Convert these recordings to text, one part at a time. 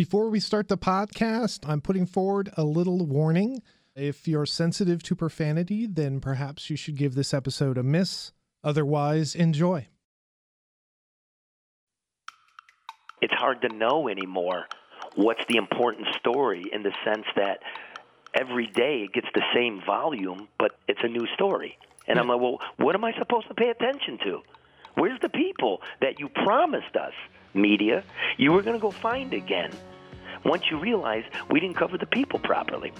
Before we start the podcast, I'm putting forward a little warning. If you're sensitive to profanity, then perhaps you should give this episode a miss. Otherwise, enjoy. It's hard to know anymore what's the important story in the sense that every day it gets the same volume, but it's a new story. And I'm like, well, what am I supposed to pay attention to? Where's the people that you promised us, media, you were going to go find again? Once you realize we didn't cover the people properly.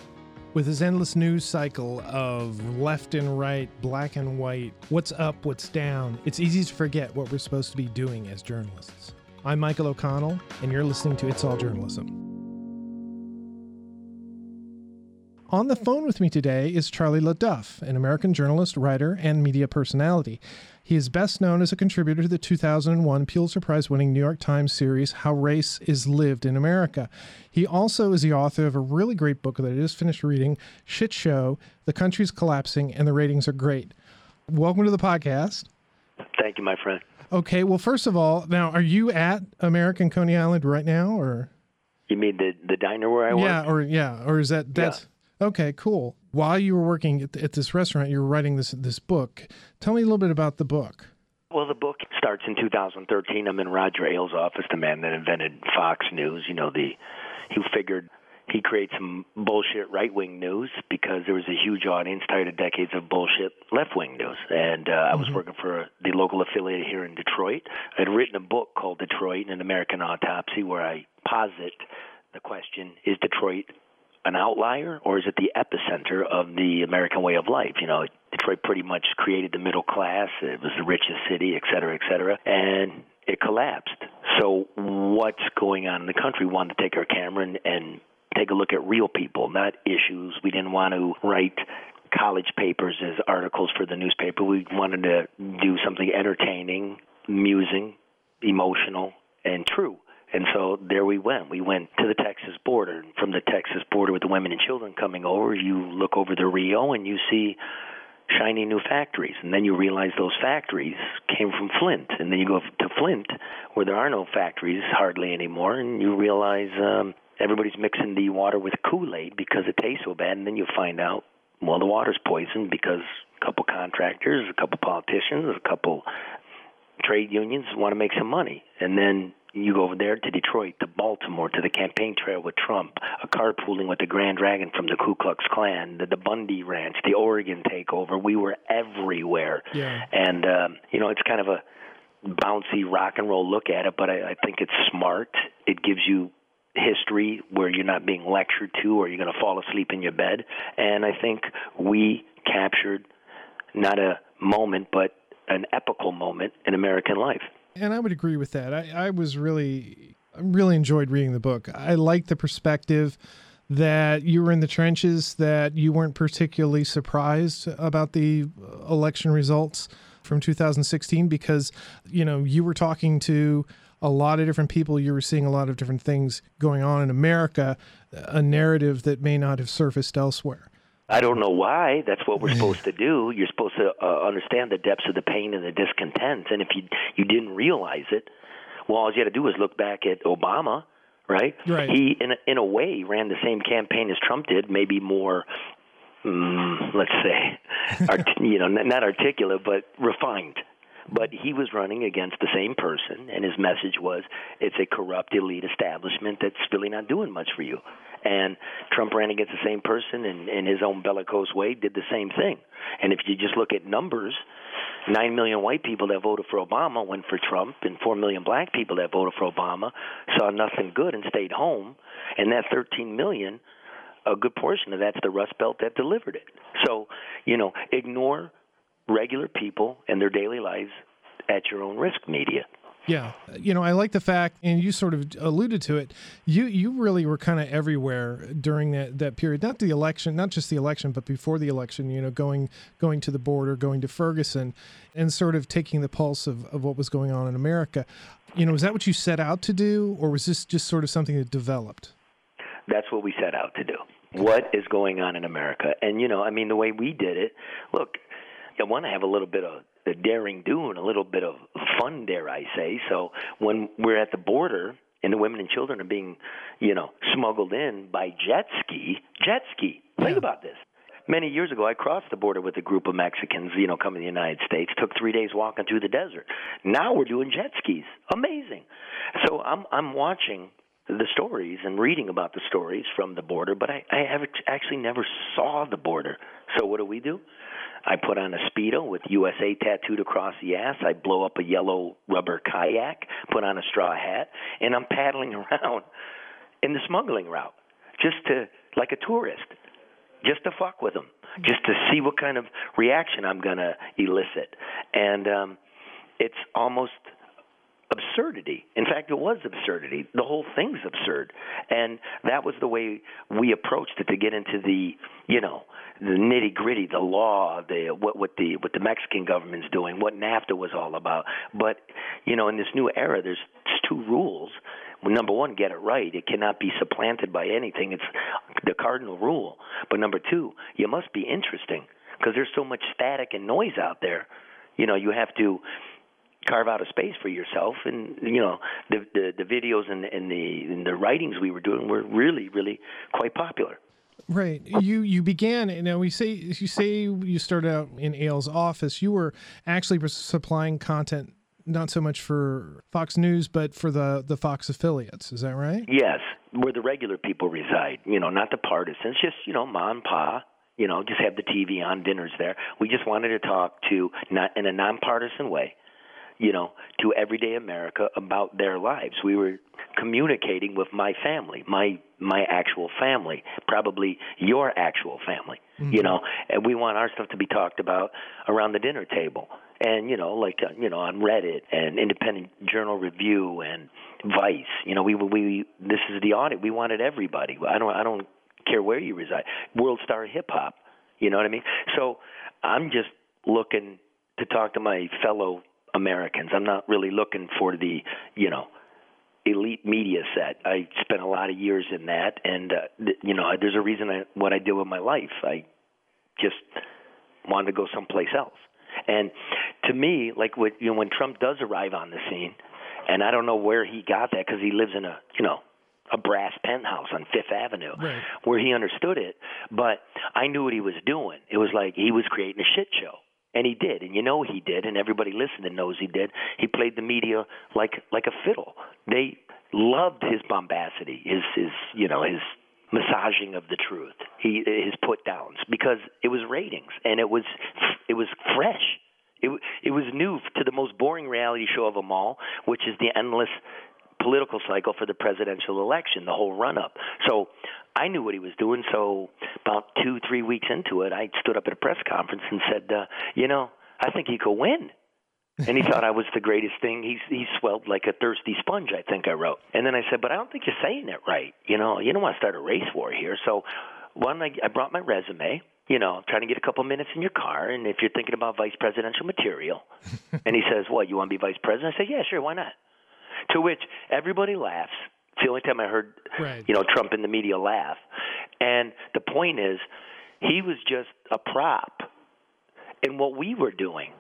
With his endless news cycle of left and right, black and white, what's up, what's down, it's easy to forget what we're supposed to be doing as journalists. I'm Michael O'Connell, and you're listening to It's All Journalism. On the phone with me today is Charlie LeDuff, an American journalist, writer, and media personality. He is best known as a contributor to the 2001 Pulitzer Prize winning New York Times series, How Race is Lived in America. He also is the author of a really great book that I just finished reading, Shit Show The Country's Collapsing and the Ratings Are Great. Welcome to the podcast. Thank you, my friend. Okay, well, first of all, now, are you at American Coney Island right now, or? You mean the the diner where I work? Yeah, or yeah, or is that that's Okay, cool. While you were working at, at this restaurant, you were writing this this book. Tell me a little bit about the book. Well, the book starts in 2013. I'm in Roger Ailes' office, the man that invented Fox News. You know, the he figured he creates some bullshit right wing news because there was a huge audience tired of decades of bullshit left wing news. And uh, I was mm-hmm. working for the local affiliate here in Detroit. I had written a book called Detroit: An American Autopsy, where I posit the question: Is Detroit an outlier or is it the epicenter of the American way of life? You know, Detroit pretty much created the middle class. It was the richest city, et cetera, et cetera, and it collapsed. So what's going on in the country? We wanted to take our camera and, and take a look at real people, not issues. We didn't want to write college papers as articles for the newspaper. We wanted to do something entertaining, amusing, emotional, and true. And so there we went. We went to the Texas border. From the Texas border with the women and children coming over, you look over the Rio and you see shiny new factories. And then you realize those factories came from Flint. And then you go to Flint, where there are no factories hardly anymore, and you realize um, everybody's mixing the water with Kool Aid because it tastes so bad. And then you find out, well, the water's poisoned because a couple contractors, a couple politicians, a couple trade unions want to make some money. And then you go over there to Detroit, to Baltimore, to the campaign trail with Trump, a carpooling with the Grand Dragon from the Ku Klux Klan, the, the Bundy Ranch, the Oregon takeover. We were everywhere. Yeah. And, um, you know, it's kind of a bouncy rock and roll look at it, but I, I think it's smart. It gives you history where you're not being lectured to or you're going to fall asleep in your bed. And I think we captured not a moment, but an epical moment in American life. And I would agree with that. I, I was really, I really enjoyed reading the book. I like the perspective that you were in the trenches, that you weren't particularly surprised about the uh, election results from 2016 because, you know, you were talking to a lot of different people, you were seeing a lot of different things going on in America, a narrative that may not have surfaced elsewhere. I don't know why. That's what we're supposed to do. You're supposed to uh, understand the depths of the pain and the discontent. And if you you didn't realize it, well, all you had to do was look back at Obama, right? Right. He, in a, in a way, ran the same campaign as Trump did, maybe more, mm, let's say, art, you know, not articulate, but refined. But he was running against the same person, and his message was, "It's a corrupt elite establishment that's really not doing much for you." And Trump ran against the same person and in his own bellicose way did the same thing. And if you just look at numbers, 9 million white people that voted for Obama went for Trump, and 4 million black people that voted for Obama saw nothing good and stayed home. And that 13 million, a good portion of that's the Rust Belt that delivered it. So, you know, ignore regular people and their daily lives at your own risk, media. Yeah, you know, I like the fact, and you sort of alluded to it. You you really were kind of everywhere during that that period. Not the election, not just the election, but before the election. You know, going going to the border, going to Ferguson, and sort of taking the pulse of, of what was going on in America. You know, was that what you set out to do, or was this just sort of something that developed? That's what we set out to do. What is going on in America? And you know, I mean, the way we did it. Look, I want to have a little bit of the daring do and a little bit of fun, dare I say. So when we're at the border and the women and children are being, you know, smuggled in by jet ski. Jet ski. Think Yeah. about this. Many years ago, I crossed the border with a group of Mexicans, you know, coming to the United States. Took three days walking through the desert. Now we're doing jet skis. Amazing. So I'm I'm watching the stories and reading about the stories from the border, but I, I have actually never saw the border. So what do we do? I put on a speedo with USA tattooed across the ass. I blow up a yellow rubber kayak, put on a straw hat, and I'm paddling around in the smuggling route, just to like a tourist, just to fuck with them, just to see what kind of reaction I'm gonna elicit, and um, it's almost absurdity. In fact, it was absurdity. The whole thing's absurd, and that was the way we approached it to get into the, you know, the nitty gritty, the law, the what what the what the Mexican government's doing, what NAFTA was all about. But you know, in this new era, there's two rules. Number one, get it right. It cannot be supplanted by anything. It's the cardinal rule. But number two, you must be interesting because there's so much static and noise out there. You know, you have to carve out a space for yourself and you know the the, the videos and, and the and the writings we were doing were really really quite popular Right. You you began. You know, we say you say you started out in Ailes' office. You were actually supplying content not so much for Fox News, but for the the Fox affiliates. Is that right? yes where the regular people reside you know not the partisans just you know ma and pa you know just have the tv on dinners there we just wanted to talk to not in a nonpartisan way you know, to everyday America about their lives. We were communicating with my family, my my actual family, probably your actual family, Mm-hmm. you know, and we want our stuff to be talked about around the dinner table. And you know, like uh, you know, on Reddit and Independent Journal Review and Vice, you know, we we this is the audit. We wanted everybody. I don't I don't care where you reside. World Star Hip Hop, you know what I mean? So I'm just looking to talk to my fellow Americans. I'm not really looking for the, you know, elite media set. I spent a lot of years in that, and uh, th- you know, there's a reason I, what I did with my life. I just wanted to go someplace else. And to me, like what, you know, when Trump does arrive on the scene, and I don't know where he got that because he lives in a, you know, a brass penthouse on Fifth Avenue, Right. where he understood it. But I knew what he was doing. It was like he was creating a shit show. And he did, and you know he did, and everybody listening knows he did. He played the media like like a fiddle. They loved his bombacity, his his you know his massaging of the truth, he his put downs because it was ratings and it was it was fresh. It it was new to the most boring reality show of them all, which is the endless political cycle for the presidential election, the whole run up. So I knew what he was doing. So about two, three weeks into it, I stood up at a press conference and said, uh, you know, I think he could win. and he thought I was the greatest thing. He's he swelled like a thirsty sponge. I think I wrote. And then I said, but I don't think you're saying it right. You know, you don't want to start a race war here. So one, I, I brought my resume. You know, trying to get a couple minutes in your car, and if you're thinking about vice presidential material, and he says, "What? You want to be vice president?" I said, "Yeah, sure. Why not?" To which everybody laughs. It's the only time I heard, Right. you know, Trump in the media laugh. And the point is, he was just a prop in what we were doing.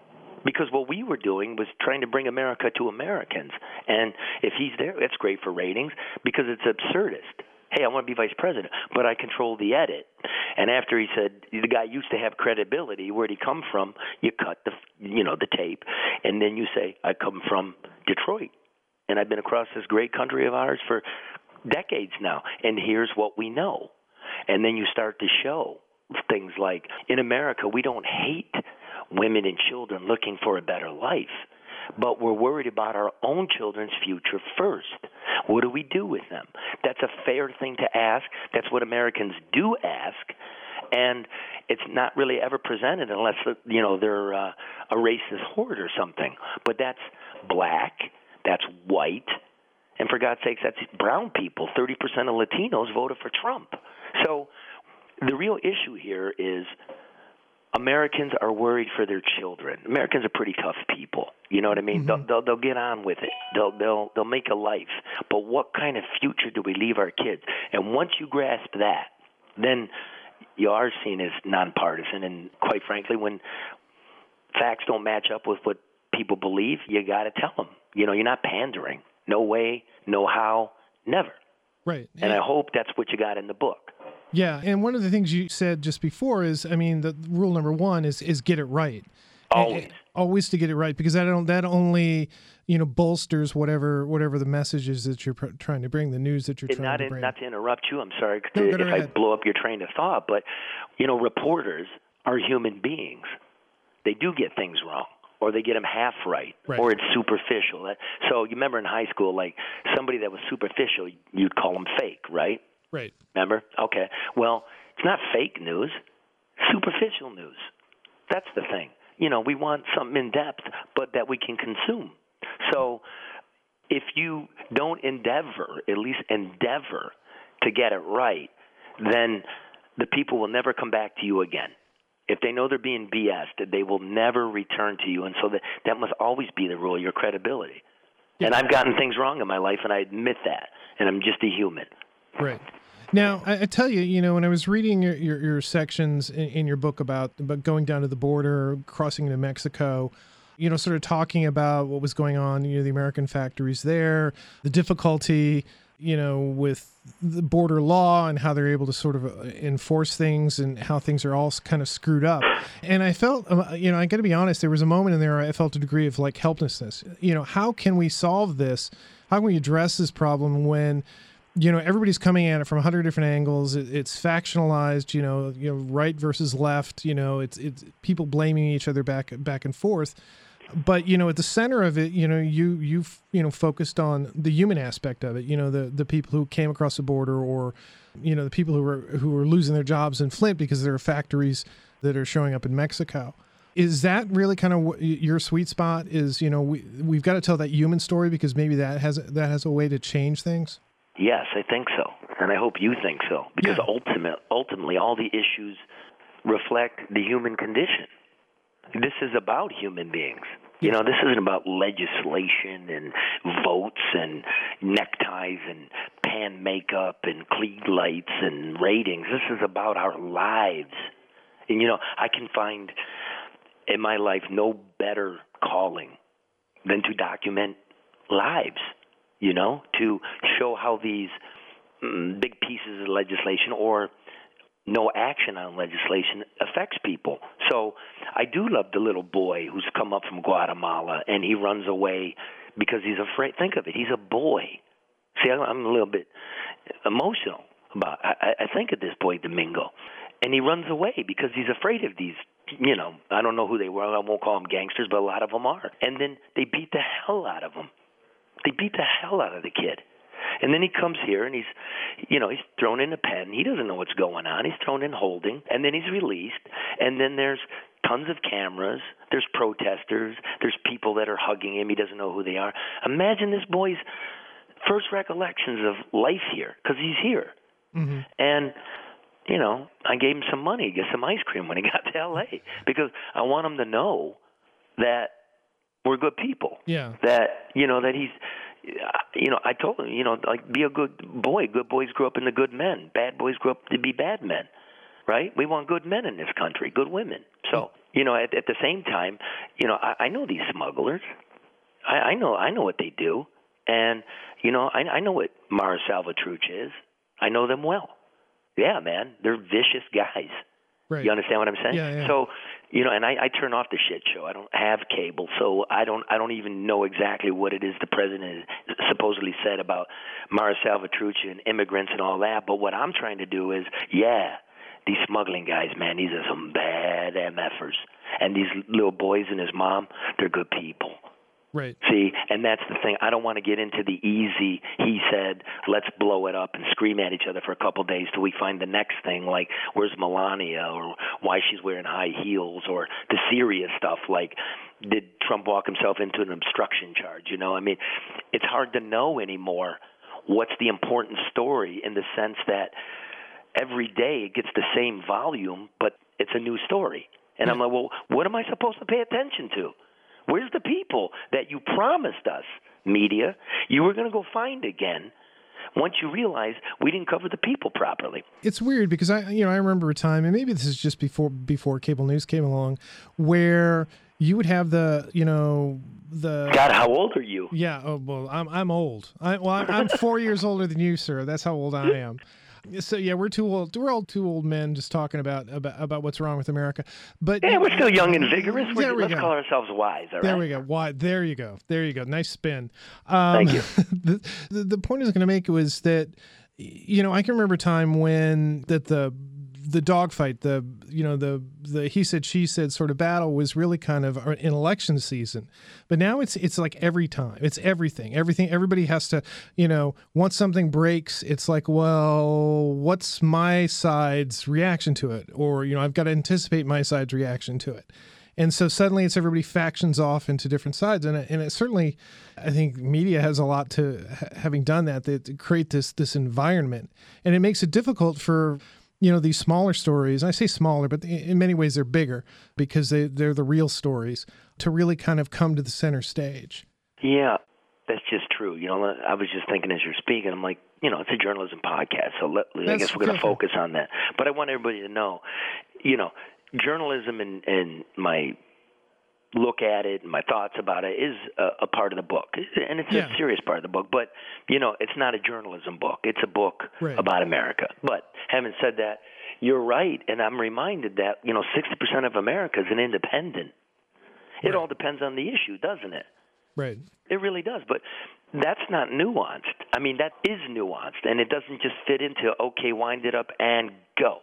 Because what we were doing was trying to bring America to Americans. And if he's there, that's great for ratings because it's absurdist. Hey, I want to be vice president, but I control the edit. And after he said the guy used to have credibility, where'd he come from? You cut the, you know, the tape, and then you say, I come from Detroit and I've been across this great country of ours for decades now, and here's what we know. And then you start to show things like in America, we don't hate women and children looking for a better life, but we're worried about our own children's future first. What do we do with them? That's a fair thing to ask. That's what Americans do ask. And it's not really ever presented unless you know they're uh, a racist horde or something. But that's black, that's white, and for God's sakes, that's brown people. 30% of Latinos voted for Trump. So the real issue here is Americans are worried for their children. Americans are pretty tough people. You know what I mean? They'll, they'll they'll get on with it. They'll they'll they'll make a life. But what kind of future do we leave our kids? And once you grasp that, then you are seen as nonpartisan. And quite frankly, when facts don't match up with what people believe, you got to tell them. You know, you're not pandering. No way, no how, never. Right. And I hope that's what you got in the book. Yeah, and one of the things you said just before is, I mean, the rule number one is is get it right. Always. And, always to get it right because that don't that only you know bolsters whatever whatever the messages that you're pr- trying to bring, the news that you're And trying to in, bring. not to interrupt you. I'm sorry No, to, if right I blow up your train of thought, but you know, reporters are human beings. They do get things wrong, or they get them half right, Right. or it's superficial. So you remember in high school, like somebody that was superficial, you'd call them fake, right? right. Remember? Okay. Well, it's not fake news, superficial news. That's the thing. You know, we want something in depth, but that we can consume. So if you don't endeavor, at least endeavor to get it right, then the people will never come back to you again. If they know they're being BS'd, they will never return to you. And so that, that must always be the rule, your credibility. And I've gotten things wrong in my life, and I admit that. And I'm just a human. Right. Now, I, I tell you, you know, when I was reading your, your, your sections in, in your book about, about going down to the border, crossing into Mexico, you know, sort of talking about what was going on, you know, the American factories there, the difficulty, you know, with the border law and how they're able to sort of uh, enforce things and how things are all kind of screwed up. And I felt, uh, you know, I got to be honest, there was a moment in there I felt a degree of like helplessness. You know, how can we solve this? How can we address this problem when, you know, everybody's coming at it from a hundred different angles. It, it's factionalized, you know, you know, right versus left. You know, it's it's people blaming each other back back and forth. But you know, at the center of it, you know, you you you know focused on the human aspect of it. You know, the the people who came across the border, or you know, the people who were who were losing their jobs in Flint because there are factories that are showing up in Mexico. Is that really kind of what your sweet spot? Is you know we we've got to tell that human story because maybe that has that has a way to change things. Yes, I think so, and I hope you think so, because Yeah. ultimate, ultimately, all the issues reflect the human condition. This is about human beings. You know, this isn't about legislation and votes and neckties and pan makeup and Klieg lights and ratings. This is about our lives. And you know, I can find in my life no better calling than to document lives you know, to show how these mm, big pieces of legislation or no action on legislation affects people. So I do love the little boy who's come up from Guatemala and he runs away because he's afraid. Think of it, he's a boy. See, I'm a little bit emotional about. I I think of this boy Domingo, and he runs away because he's afraid of these. You know, I don't know who they were. I won't call them gangsters, but a lot of them are. And then they beat the hell out of him. They beat the hell out of the kid. And then he comes here and he's, you know, he's thrown in a pen. He doesn't know what's going on. He's thrown in holding, and then he's released. And then there's tons of cameras. There's protesters. There's people that are hugging him. He doesn't know who they are. Imagine this boy's first recollections of life here, because he's here. Mm-hmm. And you know, I gave him some money, get some ice cream when he got to L.A. because I want him to know that we're good people Yeah. that you know that he's you know i told him you know like be a good boy. Good boys grow up into good men. Bad boys grow up to be bad men right? We want good men in this country good women. So you know at, at the same time you know i, I know these smugglers. I, I know i know what they do. And you know i, I know what mara salvatrucha is. I know them well. Yeah man they're vicious guys Right. you understand what I'm saying? Yeah, yeah. So, you know, and I, I turn off the shit show. I don't have cable, so I don't I don't even know exactly what it is the president supposedly said about Mara Salvatrucha and immigrants and all that. But what I'm trying to do is, yeah, these smuggling guys, man, these are some bad MFers. And these little boys and his mom, they're good people. Right. See, and that's the thing. I don't want to get into the easy, he said, let's blow it up and scream at each other for a couple of days till we find the next thing, like where's Melania or why she's wearing high heels or the serious stuff like did Trump walk himself into an obstruction charge? You know, I mean, it's hard to know anymore what's the important story in the sense that every day it gets the same volume, but it's a new story. And I'm like, well, what am I supposed to pay attention to? Where's the people that you promised us, media, you were going to go find again once you realized we didn't cover the people properly? It's weird because I, you know, I remember a time, and maybe this is just before before cable news came along, where you would have the you know the God, how old are you? yeah. Oh well, I'm I'm old. I, well, I'm, I'm four years older than you, sir. That's how old I am. So yeah, we're too old. We're all two old men just talking about about, about what's wrong with America. But Yeah, we're still young and vigorous. We're, There we let's go. call ourselves wise. All There right. we go. Why? There you go. There you go. Nice spin. Um, Thank you. the, the the point I was going to make was that you know I can remember a time when that the the dogfight, the you know the the he said she said sort of battle was really kind of uh, in election season, but now it's it's like every time it's everything everything everybody has to you know once something breaks it's like well what's my side's reaction to it? Or you know I've got to anticipate my side's reaction to it. And so suddenly it's everybody factions off into different sides, and it, and it certainly, I think media has a lot to having done that that create this this environment, and it makes it difficult for you know these smaller stories. I say smaller, but in in many ways they're bigger because they they're the real stories to really kind of come to the center stage. Yeah, that's just true. You know, I was just thinking as you're speaking, I'm like, you know, it's a journalism podcast, so let, I guess we're going to focus on that. But I want everybody to know, you know, journalism and, and my look at it and my thoughts about it is a, a part of the book, and it's Yeah. a serious part of the book. But you know, it's not a journalism book; it's a book Right. about America. But having said that, you're right, and I'm reminded that you know, 60% of America is an independent. It Right. all depends on the issue, doesn't it? Right. It really does, but that's not nuanced. I mean, that is nuanced, and it doesn't just fit into okay, wind it up and go,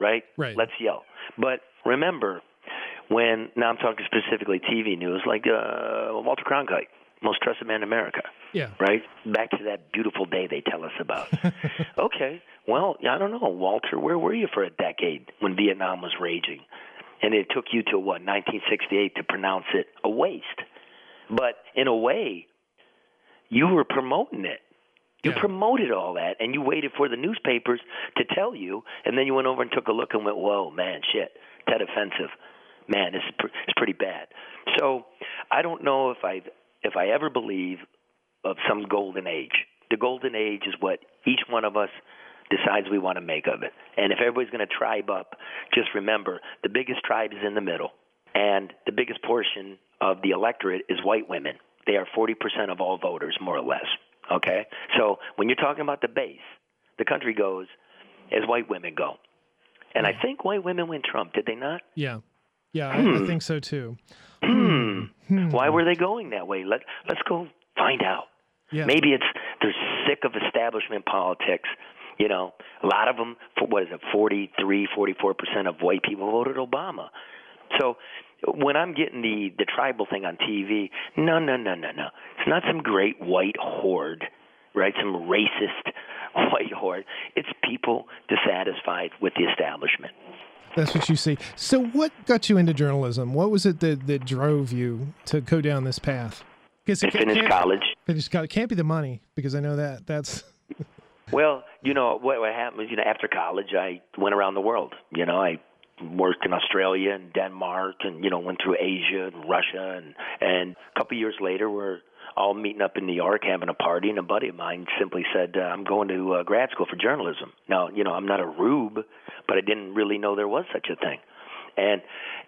right? Right. Let's yell. But remember, when now I'm talking specifically TV news, like uh, Walter Cronkite, most trusted man in America, Yeah. right? Back to that beautiful day they tell us about. okay, well, I don't know, Walter, where were you for a decade when Vietnam was raging? And it took you to what 1968 to pronounce it a waste. But in a way, you were promoting it. You Yeah. promoted all that, and you waited for the newspapers to tell you, and then you went over and took a look and went, "Whoa, man, shit, Tet offensive, man, this is pr- it's pretty bad." So, I don't know if I if I ever believe of some golden age. The golden age is what each one of us decides we want to make of it. And if everybody's going to tribe up, just remember the biggest tribe is in the middle, and the biggest portion of the electorate is white women. They are 40% of all voters, more or less. Okay? So when you're talking about the base, the country goes as white women go. And I think white women win Trump, did they not? Yeah. Yeah. I, I hmm. think so too. Hmm. Hmm. hmm. Why were they going that way? Let let's go find out. Yeah. Maybe it's they're sick of establishment politics. You know, a lot of them, for what is it, Forty-three, forty-four percent of white people voted Obama. So when I'm getting the the tribal thing on TV, no, no, no, no, no. It's not some great white horde, right? Some racist white horde. It's people dissatisfied with the establishment. That's what you see. So, what got you into journalism? What was it that, that drove you to go down this path? Because I finished college. Finished college. It can't be the money because I know that. That's Well, you know what, what happened was, you know, after college, I went around the world. You know, I worked in Australia and Denmark, and you know, went through Asia and Russia, and and a couple of years later, we're all meeting up in New York having a party, and a buddy of mine simply said, uh, "I'm going to uh, grad school for journalism." Now, you know, I'm not a rube, but I didn't really know there was such a thing. And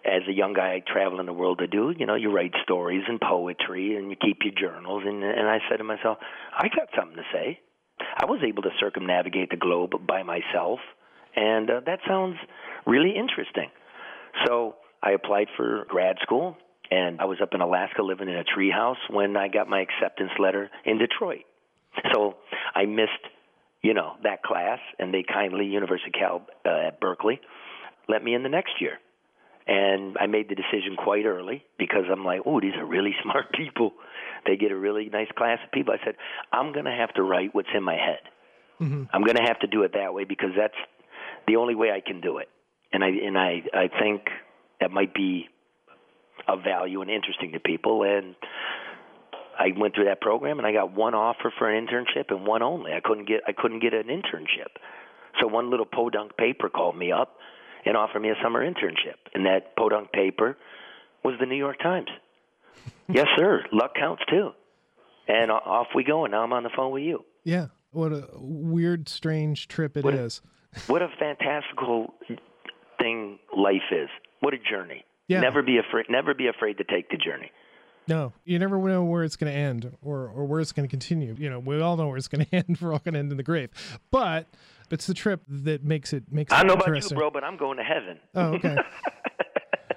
as a young guy traveling the world to do, you know, you write stories and poetry and you keep your journals. And, and I said to myself, I got something to say. I was able to circumnavigate the globe by myself, and uh, that sounds really interesting. So I applied for grad school, and I was up in Alaska living in a treehouse when I got my acceptance letter in Detroit. So I missed, you know, that class, and they kindly, University of Cal uh, at Berkeley, let me in the next year. And I made the decision quite early because I'm like, oh, these are really smart people. They get a really nice class of people. I said, I'm going to have to write what's in my head. Mhm. I'm going to have to do it that way because that's the only way I can do it. And I and I I think that might be of value and interesting to people. And I went through that program and I got one offer for an internship and one only. I couldn't get I couldn't get an internship. So one little podunk paper called me up and offered me a summer internship. And that podunk paper was the New York Times. yes, sir. Luck counts too. And off we go. And now I'm on the phone with you. yeah. What a weird, strange trip it What is. a- What a fantastical thing life is. What a journey. Yeah. Never be afraid. Never be afraid to take the journey. No, you never know where it's going to end or, or where it's going to continue. You know, we all know where it's going to end. We're all going to end in the grave. But it's the trip that makes it makes. I it don't know about you, bro, but I'm going to heaven. Oh, okay.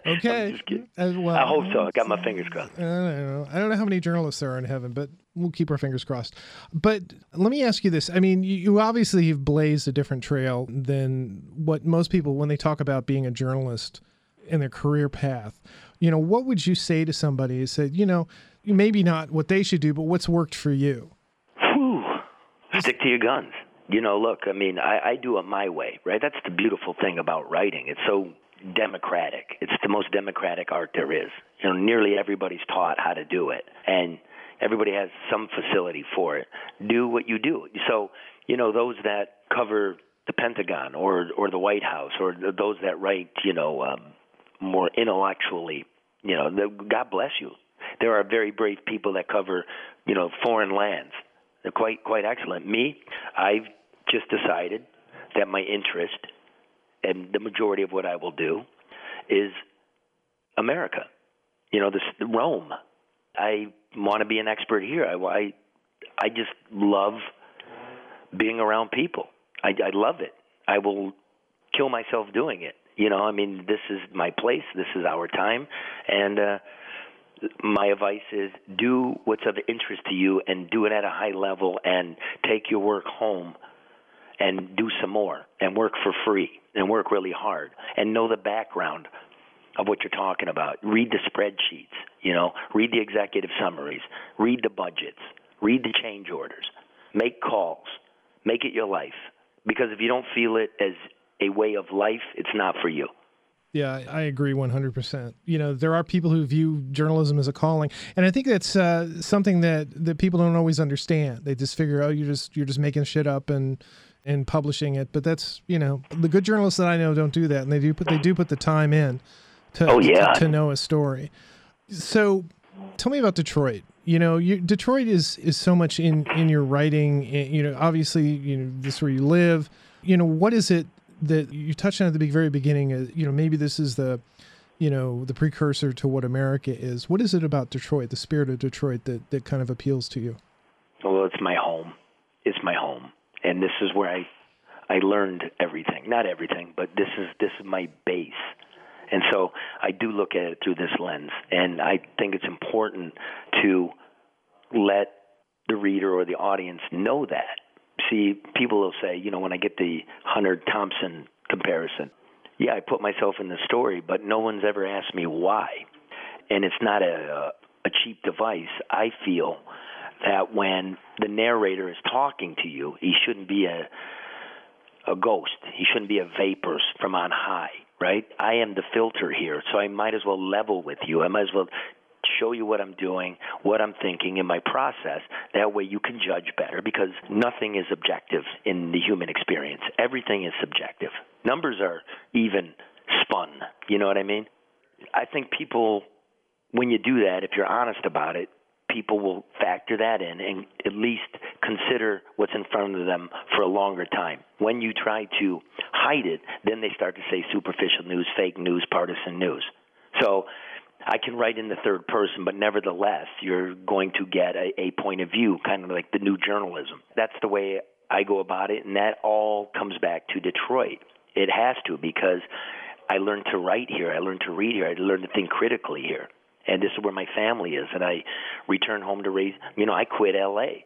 Okay. Kidding. Uh, well, I hope so. I got my fingers crossed. I don't know. I don't know how many journalists there are in heaven, but we'll keep our fingers crossed. But let me ask you this. I mean, you, you obviously have blazed a different trail than what most people, when they talk about being a journalist in their career path, you know, what would you say to somebody who said, you know, maybe not what they should do, but what's worked for you? Whew. Stick to your guns. You know, look, I mean, I, I do it my way, right? That's the beautiful thing about writing. It's so democratic. It's the most democratic art there is. You know, nearly everybody's taught how to do it, and everybody has some facility for it. Do what you do. So, you know, those that cover the Pentagon or or the White House or those that write, you know, um, more intellectually, you know, the, God bless you. There are very brave people that cover, you know, foreign lands. They're quite quite excellent. Me, I've just decided that my interest and the majority of what I will do is America. You know, this Rome. I want to be an expert here. I, I, I just love being around people. I, I love it. I will kill myself doing it. You know, I mean, this is my place. This is our time, and uh, my advice is do what's of interest to you and do it at a high level, and take your work home and do some more and work for free and work really hard and know the background of what you're talking about. Read the spreadsheets, you know, read the executive summaries, read the budgets, read the change orders, make calls, make it your life. Because if you don't feel it as a way of life, it's not for you. Yeah, I agree 100%. You know, there are people who view journalism as a calling, and I think that's uh, something that, that people don't always understand. They just figure, oh, you're just you're just making shit up and and publishing it. But that's you know, the good journalists that I know don't do that, and they do put they do put the time in to Oh, yeah. to, to know a story. So, tell me about Detroit. You know, you, Detroit is is so much in in your writing. eh, You know, obviously, you know this is where you live. You know, what is it that you touched on at the very beginning? Uh, you know, maybe this is the you know the precursor to what America is. What is it about Detroit, the spirit of Detroit, that that kind of appeals to you? Well, it's my home. It's my home, and this is where I I learned everything. Not everything, but this is this is my base. And so I do look at it through this lens, and I think it's important to let the reader or the audience know that. See, people will say, you know, when I get the Hunter Thompson comparison, yeah, I put myself in the story, but no one's ever asked me why. And it's not a, a cheap device. I feel that when the narrator is talking to you, he shouldn't be a a ghost. He shouldn't be a vapor from on high, right? I am the filter here, so I might as well level with you. I might as well show you what I'm doing, what I'm thinking in my process. That way you can judge better because nothing is objective in the human experience. Everything is subjective. Numbers are even spun. You know what I mean? I think people, when you do that, if you're honest about it, people will factor that in and at least consider what's in front of them for a longer time. When you try to hide it, then they start to say superficial news, fake news, partisan news. So I can write in the third person, but nevertheless, you're going to get a, a point of view, kind of like the new journalism. That's the way I go about it, and that all comes back to Detroit. It has to because I learned to write here, I learned to read here, I learned to think critically here and this is where my family is. And I returned home to raise. You know, I quit L.A.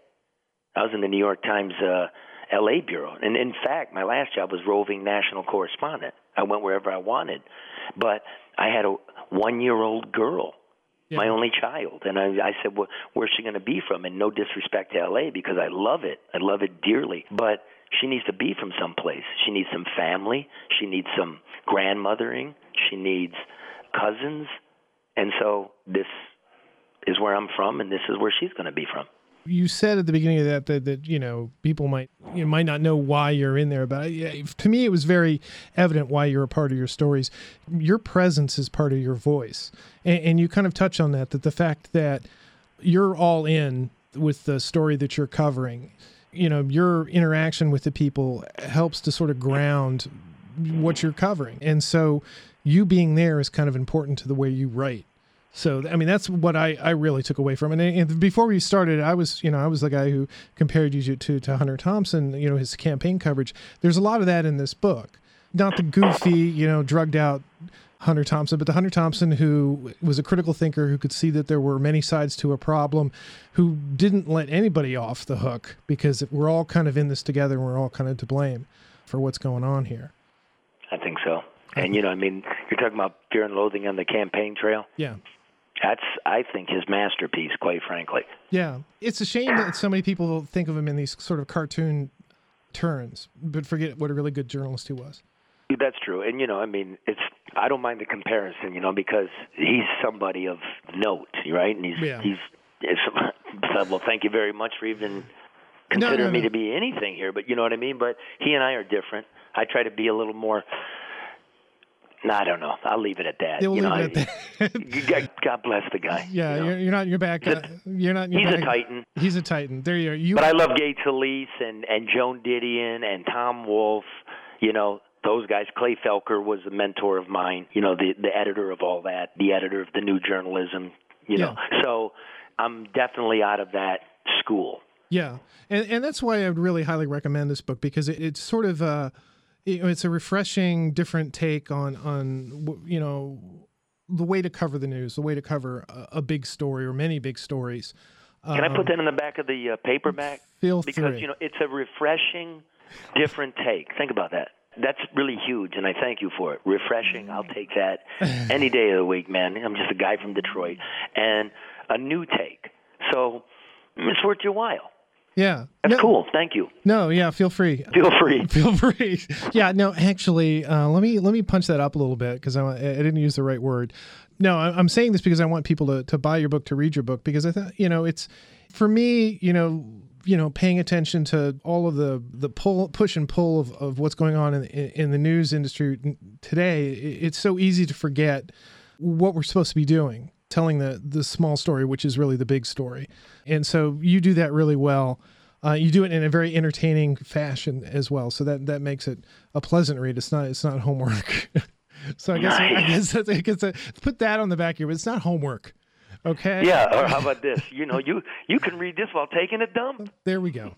I was in the New York Times uh, L.A. bureau, and in fact, my last job was roving national correspondent. I went wherever I wanted, but I had a one-year-old girl. Yeah. My only child, and I, I said, "Well, where's she going to be from?" And no disrespect to L.A. because I love it, I love it dearly. But she needs to be from someplace. She needs some family. She needs some grandmothering. She needs cousins. And so this is where I'm from, and this is where she's going to be from. You said at the beginning of that that, that you know people might you know, might not know why you're in there, but I, to me it was very evident why you're a part of your stories. Your presence is part of your voice, and, and you kind of touch on that. That the fact that you're all in with the story that you're covering, you know, your interaction with the people helps to sort of ground what you're covering. And so you being there is kind of important to the way you write. So I mean that's what I, I really took away from it. And, and before we started, I was you know I was the guy who compared you to to Hunter Thompson. You know his campaign coverage. There's a lot of that in this book. Not the goofy you know drugged out Hunter Thompson, but the Hunter Thompson who was a critical thinker who could see that there were many sides to a problem, who didn't let anybody off the hook because we're all kind of in this together and we're all kind of to blame for what's going on here. I think so. And you know, I mean, you're talking about Fear and Loathing on the campaign trail. Yeah. That's, I think, his masterpiece, quite frankly. Yeah. It's a shame that so many people think of him in these sort of cartoon turns, but forget what a really good journalist he was. That's true. And, you know, I mean, it's, I don't mind the comparison, you know, because he's somebody of note, right? And he's, Yeah. he's, well, thank you very much for even considering no, me no. to be anything here, but you know what I mean? But he and I are different. I try to be a little more, no, I don't know. I'll leave it at that. We'll you know, leave it at that. God, bless the guy. yeah, you know? you're, you're not your back. Uh, you're not your He's a titan. He's a titan. There you are. You But I love Gay Talese and and Joan Didion and Tom Wolfe. You know those guys. Clay Felker was a mentor of mine. You know the the editor of all that, the editor of the New Journalism. You know, so I'm definitely out of that school. Yeah, and and that's why I would really highly recommend this book because it, it's sort of a, know, it's a refreshing, different take on on you know the way to cover the news, the way to cover a, a big story or many big stories. Can I put that in the back of the uh, paperback? Feel because you know it's a refreshing, different take. Think about that. That's really huge, and I thank you for it. Refreshing, I'll take that any day of the week, man. I'm just a guy from Detroit, and a new take. So it's worth your while. Yeah, That's no, cool. Thank you. No, yeah, feel free. Feel free. Feel free. Yeah, no, actually, uh, let me let me punch that up a little bit because I, I didn't use the right word. No, I- I'm saying this because I want people to to buy your book, to read your book, because I thought you know it's for me, you know, you know, paying attention to all of the the pull, push and pull of, of what's going on in, in in the news industry today. It's so easy to forget what we're supposed to be doing, telling the the small story, which is really the big story. And so you do that really well. Uh, you do it in a very entertaining fashion as well, so that that makes it a pleasant read. It's not it's not homework. so I guess I guess that's, I guess that, put that on the back here, but it's not homework. Okay. Yeah, or how about this? You know, you you can read this while taking a dump. There we go.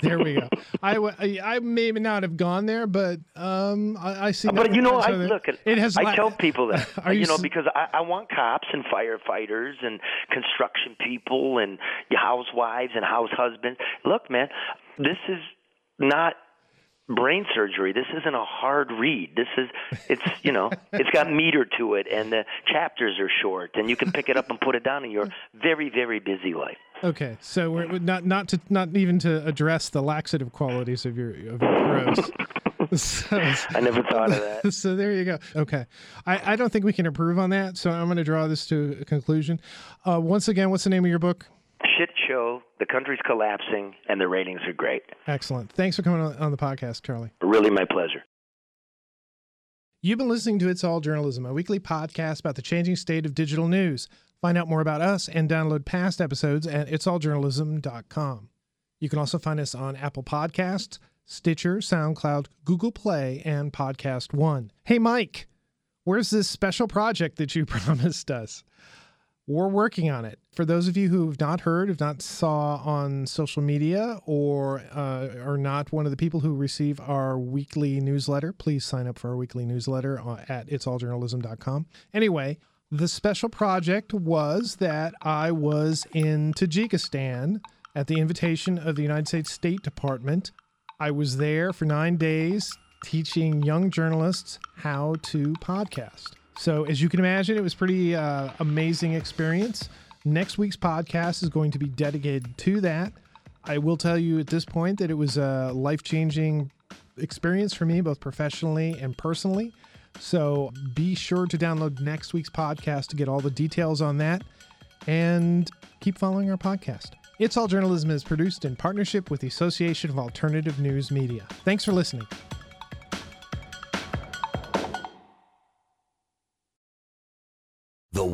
There we go. I, w- I I may not have gone there, but um, I, I see. But you know, I with look. At, It has. I tell people that you you know s- because I, I want cops and firefighters and construction people and housewives and house husbands. Look, man, this is not brain surgery. This isn't a hard read. This is it's you know it's got meter to it and the chapters are short and you can pick it up and put it down in your very very busy life. Okay, so we're not not to not even to address the laxative qualities of your of your prose. so, I never thought of that. so there you go. Okay, I, I don't think we can improve on that. So I'm going to draw this to a conclusion. Uh, once again, what's the name of your book? Shit show. The country's collapsing and the ratings are great. Excellent. Thanks for coming on, on the podcast, Charlie. Really, my pleasure. You've been listening to It's All Journalism, a weekly podcast about the changing state of digital news. Find out more about us and download past episodes at itsalljournalism.com. You can also find us on Apple Podcasts, Stitcher, SoundCloud, Google Play, and Podcast One. Hey, Mike, where's this special project that you promised us? We're working on it. For those of you who've not heard, have not saw on social media, or uh, are not one of the people who receive our weekly newsletter, please sign up for our weekly newsletter uh, at itsalljournalism.com. Anyway, the special project was that I was in Tajikistan at the invitation of the United States State Department. I was there for nine days teaching young journalists how to podcast. So, as you can imagine, it was pretty uh, amazing experience. Next week's podcast is going to be dedicated to that. I will tell you at this point that it was a life changing experience for me, both professionally and personally. So, be sure to download next week's podcast to get all the details on that and keep following our podcast. It's All Journalism is produced in partnership with the Association of Alternative News Media. Thanks for listening.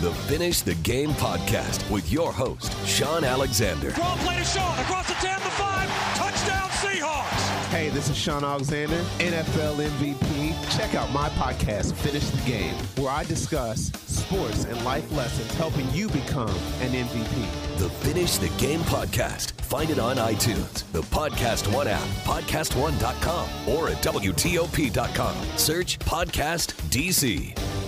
The Finish the Game podcast with your host, Shaun Alexander. Draw play to Shaun across the 10, the 5, touchdown Seahawks. Hey, this is Shaun Alexander, NFL MVP. Check out my podcast, Finish the Game, where I discuss sports and life lessons helping you become an MVP. The Finish the Game podcast. Find it on iTunes, the Podcast One app, podcastone.com, or at WTOP.com. Search Podcast DC.